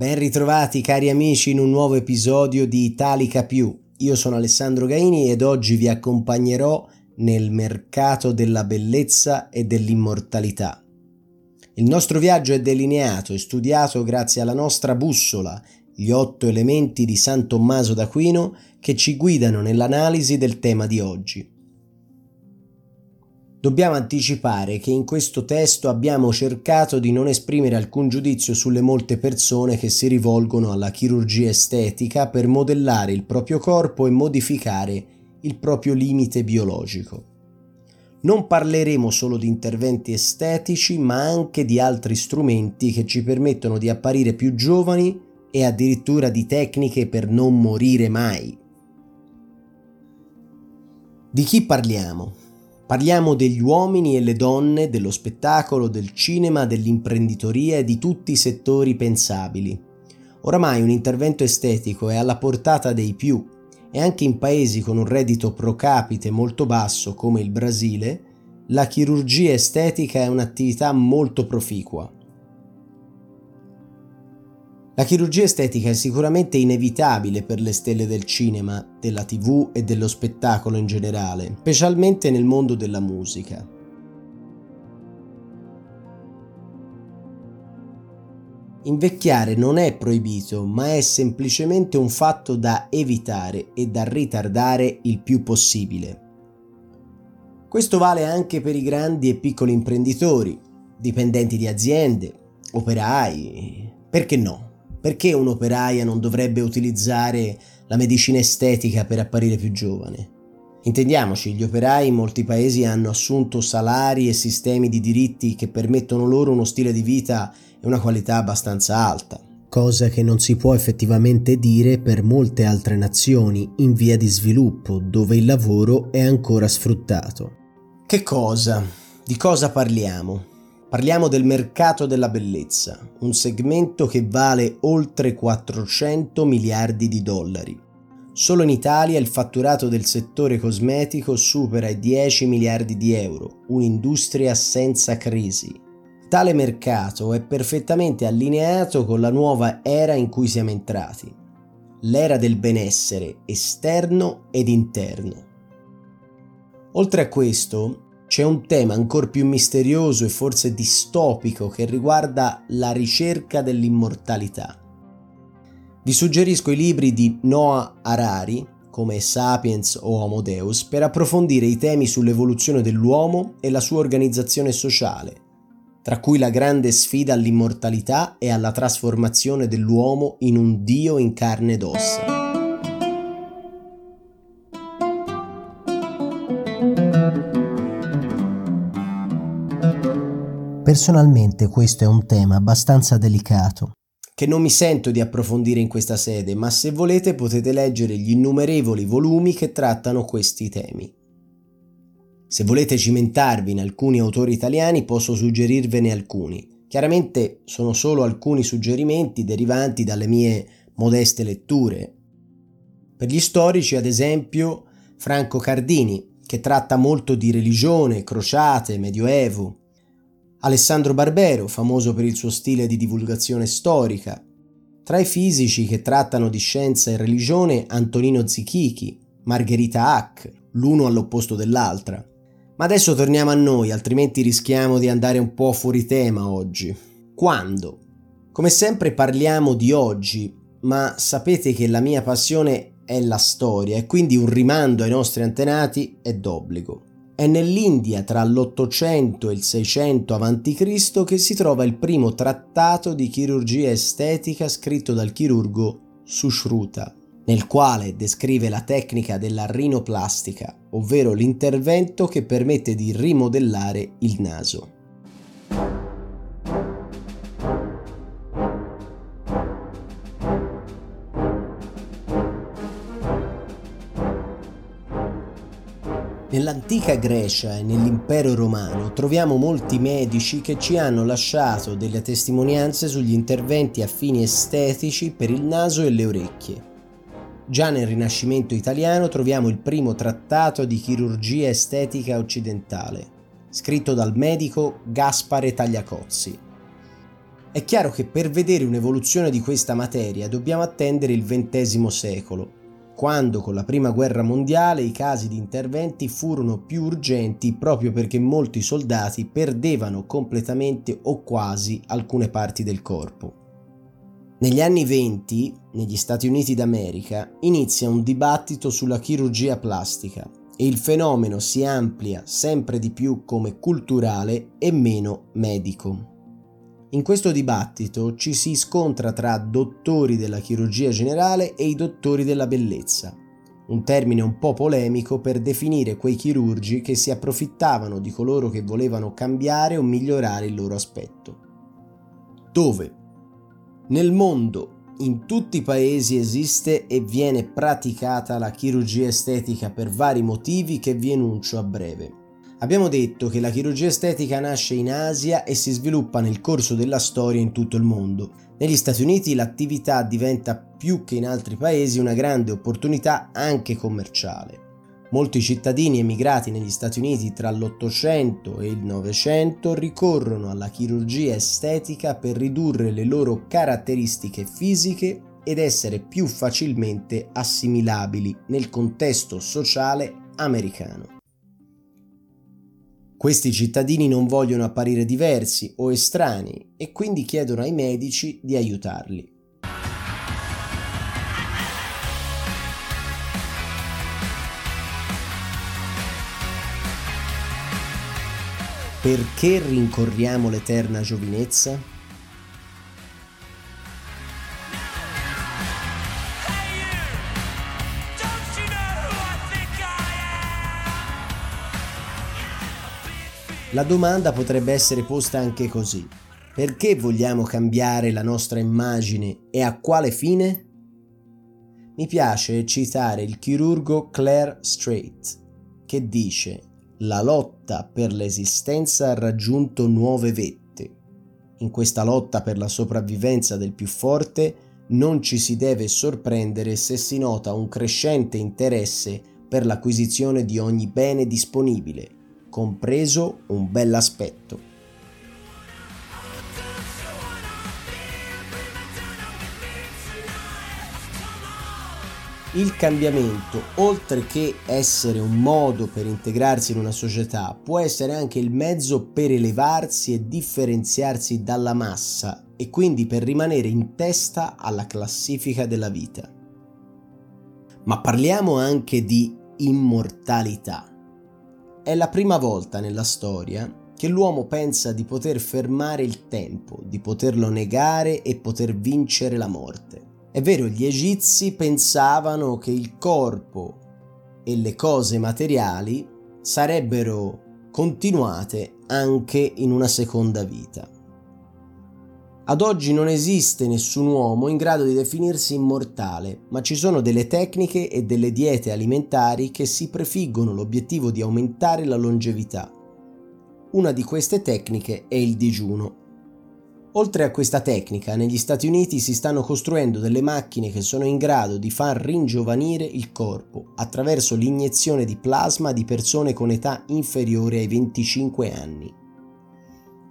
Ben ritrovati cari amici in un nuovo episodio di Italica Più. Io sono Alessandro Gaini ed oggi vi accompagnerò nel mercato della bellezza e dell'immortalità. Il nostro viaggio è delineato e studiato grazie alla nostra bussola, gli otto elementi di San Tommaso d'Aquino che ci guidano nell'analisi del tema di oggi. Dobbiamo anticipare che in questo testo abbiamo cercato di non esprimere alcun giudizio sulle molte persone che si rivolgono alla chirurgia estetica per modellare il proprio corpo e modificare il proprio limite biologico. Non parleremo solo di interventi estetici, ma anche di altri strumenti che ci permettono di apparire più giovani e addirittura di tecniche per non morire mai. Di chi parliamo? Parliamo degli uomini e le donne, dello spettacolo, del cinema, dell'imprenditoria e di tutti i settori pensabili. Oramai un intervento estetico è alla portata dei più e anche in paesi con un reddito pro capite molto basso come il Brasile, la chirurgia estetica è un'attività molto proficua. La chirurgia estetica è sicuramente inevitabile per le stelle del cinema, della tv e dello spettacolo in generale, specialmente nel mondo della musica. Invecchiare non è proibito, ma è semplicemente un fatto da evitare e da ritardare il più possibile. Questo vale anche per i grandi e piccoli imprenditori, dipendenti di aziende, operai, perché no? Perché un'operaia non dovrebbe utilizzare la medicina estetica per apparire più giovane? Intendiamoci, gli operai in molti paesi hanno assunto salari e sistemi di diritti che permettono loro uno stile di vita e una qualità abbastanza alta. Cosa che non si può effettivamente dire per molte altre nazioni in via di sviluppo, dove il lavoro è ancora sfruttato. Che cosa? Di cosa parliamo? Parliamo del mercato della bellezza, un segmento che vale oltre 400 miliardi di dollari. Solo in Italia il fatturato del settore cosmetico supera i 10 miliardi di euro, un'industria senza crisi. Tale mercato è perfettamente allineato con la nuova era in cui siamo entrati, l'era del benessere esterno ed interno. Oltre a questo, c'è un tema ancora più misterioso e forse distopico che riguarda la ricerca dell'immortalità. Vi suggerisco i libri di Noah Harari, come Sapiens o Homo Deus, per approfondire i temi sull'evoluzione dell'uomo e la sua organizzazione sociale, tra cui la grande sfida all'immortalità e alla trasformazione dell'uomo in un dio in carne ed ossa. Personalmente questo è un tema abbastanza delicato, che non mi sento di approfondire in questa sede, ma se volete potete leggere gli innumerevoli volumi che trattano questi temi. Se volete cimentarvi in alcuni autori italiani posso suggerirvene alcuni. Chiaramente sono solo alcuni suggerimenti derivanti dalle mie modeste letture. Per gli storici, ad esempio, Franco Cardini, che tratta molto di religione, crociate, medioevo, Alessandro Barbero, famoso per il suo stile di divulgazione storica. Tra i fisici che trattano di scienza e religione Antonino Zichichi, Margherita Hack, l'uno all'opposto dell'altra. Ma adesso torniamo a noi, altrimenti rischiamo di andare un po' fuori tema oggi. Quando? Come sempre parliamo di oggi, ma sapete che la mia passione è la storia e quindi un rimando ai nostri antenati è d'obbligo. È nell'India tra l'800 e il 600 a.C. che si trova il primo trattato di chirurgia estetica scritto dal chirurgo Sushruta, nel quale descrive la tecnica della rinoplastica, ovvero l'intervento che permette di rimodellare il naso. Nell'antica Grecia e nell'impero romano troviamo molti medici che ci hanno lasciato delle testimonianze sugli interventi a fini estetici per il naso e le orecchie. Già nel Rinascimento italiano troviamo il primo trattato di chirurgia estetica occidentale, scritto dal medico Gaspare Tagliacozzi. È chiaro che per vedere un'evoluzione di questa materia dobbiamo attendere il XX secolo, quando con la Prima Guerra Mondiale i casi di interventi furono più urgenti proprio perché molti soldati perdevano completamente o quasi alcune parti del corpo. Negli anni 20, negli Stati Uniti d'America, inizia un dibattito sulla chirurgia plastica e il fenomeno si amplia sempre di più come culturale e meno medico. In questo dibattito ci si scontra tra dottori della chirurgia generale e i dottori della bellezza, un termine un po' polemico per definire quei chirurgi che si approfittavano di coloro che volevano cambiare o migliorare il loro aspetto. Dove? Nel mondo, in tutti i paesi esiste e viene praticata la chirurgia estetica per vari motivi che vi enuncio a breve. Abbiamo detto che la chirurgia estetica nasce in Asia e si sviluppa nel corso della storia in tutto il mondo. Negli Stati Uniti l'attività diventa più che in altri paesi una grande opportunità anche commerciale. Molti cittadini emigrati negli Stati Uniti tra l'Ottocento e il Novecento ricorrono alla chirurgia estetica per ridurre le loro caratteristiche fisiche ed essere più facilmente assimilabili nel contesto sociale americano. Questi cittadini non vogliono apparire diversi o estranei e quindi chiedono ai medici di aiutarli. Perché rincorriamo l'eterna giovinezza? La domanda potrebbe essere posta anche così. Perché vogliamo cambiare la nostra immagine e a quale fine? Mi piace citare il chirurgo Claire Strait, che dice la lotta per l'esistenza ha raggiunto nuove vette. In questa lotta per la sopravvivenza del più forte non ci si deve sorprendere se si nota un crescente interesse per l'acquisizione di ogni bene disponibile, compreso un bell'aspetto. Il cambiamento, oltre che essere un modo per integrarsi in una società, può essere anche il mezzo per elevarsi e differenziarsi dalla massa e quindi per rimanere in testa alla classifica della vita. Ma parliamo anche di immortalità. È la prima volta nella storia che l'uomo pensa di poter fermare il tempo, di poterlo negare e poter vincere la morte. È vero, gli egizi pensavano che il corpo e le cose materiali sarebbero continuate anche in una seconda vita. Ad oggi non esiste nessun uomo in grado di definirsi immortale, ma ci sono delle tecniche e delle diete alimentari che si prefiggono l'obiettivo di aumentare la longevità. Una di queste tecniche è il digiuno. Oltre a questa tecnica, negli Stati Uniti si stanno costruendo delle macchine che sono in grado di far ringiovanire il corpo attraverso l'iniezione di plasma di persone con età inferiore ai 25 anni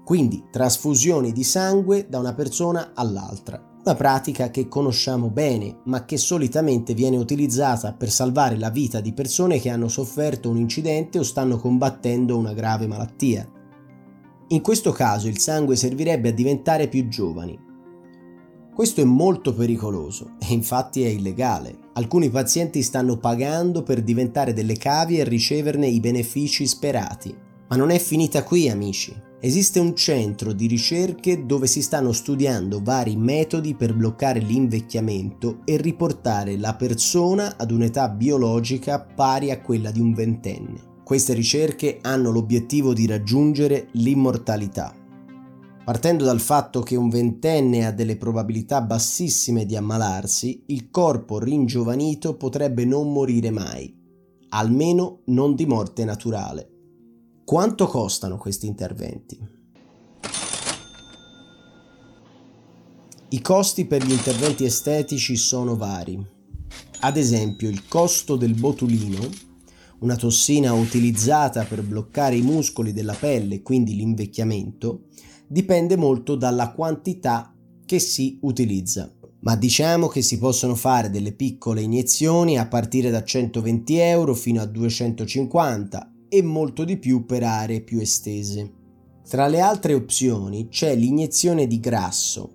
quindi trasfusioni di sangue da una persona all'altra. Una pratica che conosciamo bene, ma che solitamente viene utilizzata per salvare la vita di persone che hanno sofferto un incidente o stanno combattendo una grave malattia. In questo caso il sangue servirebbe a diventare più giovani. Questo è molto pericoloso e infatti è illegale. Alcuni pazienti stanno pagando per diventare delle cavie e riceverne i benefici sperati. Ma non è finita qui, amici. Esiste un centro di ricerche dove si stanno studiando vari metodi per bloccare l'invecchiamento e riportare la persona ad un'età biologica pari a quella di un ventenne. Queste ricerche hanno l'obiettivo di raggiungere l'immortalità. Partendo dal fatto che un ventenne ha delle probabilità bassissime di ammalarsi, il corpo ringiovanito potrebbe non morire mai, almeno non di morte naturale. Quanto costano questi interventi? I costi per gli interventi estetici sono vari. Ad esempio, il costo del botulino, una tossina utilizzata per bloccare i muscoli della pelle, quindi l'invecchiamento, dipende molto dalla quantità che si utilizza. Ma diciamo che si possono fare delle piccole iniezioni a partire da 120 euro fino a 250 e molto di più per aree più estese. Tra le altre opzioni c'è l'iniezione di grasso.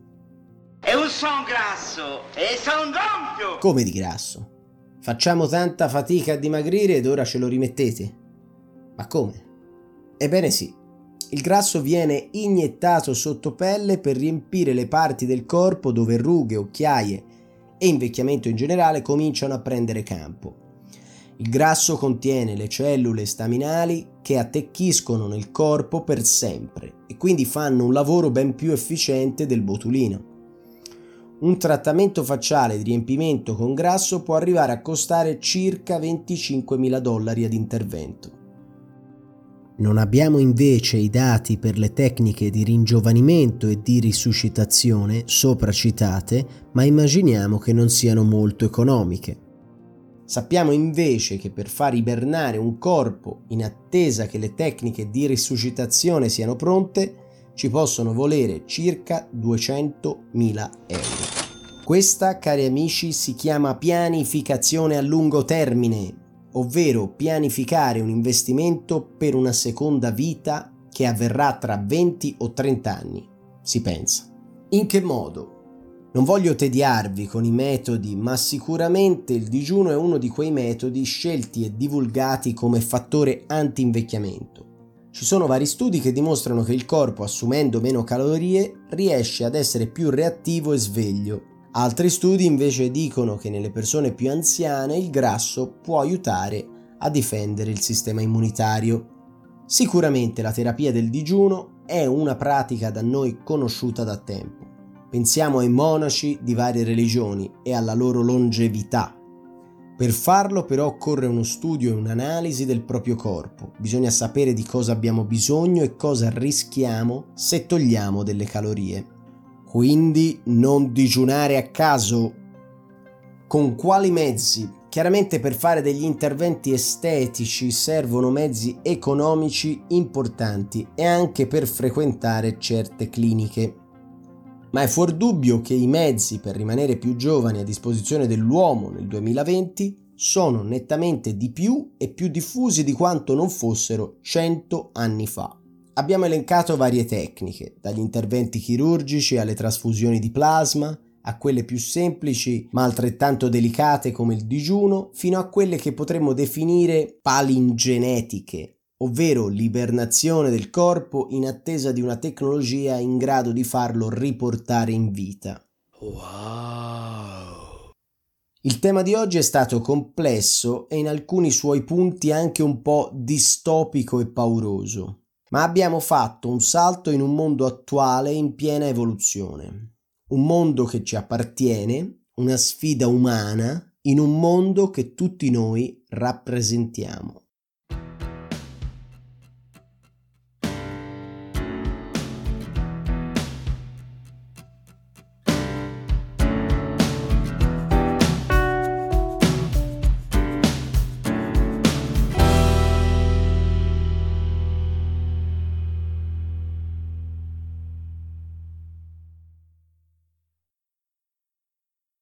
È un son grasso, è son gonfio! Come di grasso? Facciamo tanta fatica a dimagrire ed ora ce lo rimettete? Ma come? Ebbene sì, il grasso viene iniettato sotto pelle per riempire le parti del corpo dove rughe, occhiaie e invecchiamento in generale cominciano a prendere campo. Il grasso contiene le cellule staminali che attecchiscono nel corpo per sempre e quindi fanno un lavoro ben più efficiente del botulino. Un trattamento facciale di riempimento con grasso può arrivare a costare circa 25.000 dollari ad intervento. Non abbiamo invece i dati per le tecniche di ringiovanimento e di risuscitazione sopra citate, ma immaginiamo che non siano molto economiche. Sappiamo invece che per far ibernare un corpo in attesa che le tecniche di risuscitazione siano pronte, ci possono volere circa 200.000 euro. Questa, cari amici, si chiama pianificazione a lungo termine, ovvero pianificare un investimento per una seconda vita che avverrà tra 20 o 30 anni, si pensa. In che modo? Non voglio tediarvi con i metodi, ma sicuramente il digiuno è uno di quei metodi scelti e divulgati come fattore anti-invecchiamento. Ci sono vari studi che dimostrano che il corpo, assumendo meno calorie, riesce ad essere più reattivo e sveglio. Altri studi invece dicono che nelle persone più anziane il grasso può aiutare a difendere il sistema immunitario. Sicuramente la terapia del digiuno è una pratica da noi conosciuta da tempo Pensiamo ai monaci di varie religioni e alla loro longevità. Per farlo però occorre uno studio e un'analisi del proprio corpo. Bisogna sapere di cosa abbiamo bisogno e cosa rischiamo se togliamo delle calorie. Quindi non digiunare a caso. Con quali mezzi? Chiaramente per fare degli interventi estetici servono mezzi economici importanti e anche per frequentare certe cliniche ma è fuor dubbio che i mezzi per rimanere più giovani a disposizione dell'uomo nel 2020 sono nettamente di più e più diffusi di quanto non fossero 100 anni fa. Abbiamo elencato varie tecniche, dagli interventi chirurgici alle trasfusioni di plasma, a quelle più semplici ma altrettanto delicate come il digiuno, fino a quelle che potremmo definire palingenetiche, ovvero l'ibernazione del corpo in attesa di una tecnologia in grado di farlo riportare in vita. Wow! Il tema di oggi è stato complesso e in alcuni suoi punti anche un po' distopico e pauroso, ma abbiamo fatto un salto in un mondo attuale in piena evoluzione, un mondo che ci appartiene, una sfida umana in un mondo che tutti noi rappresentiamo.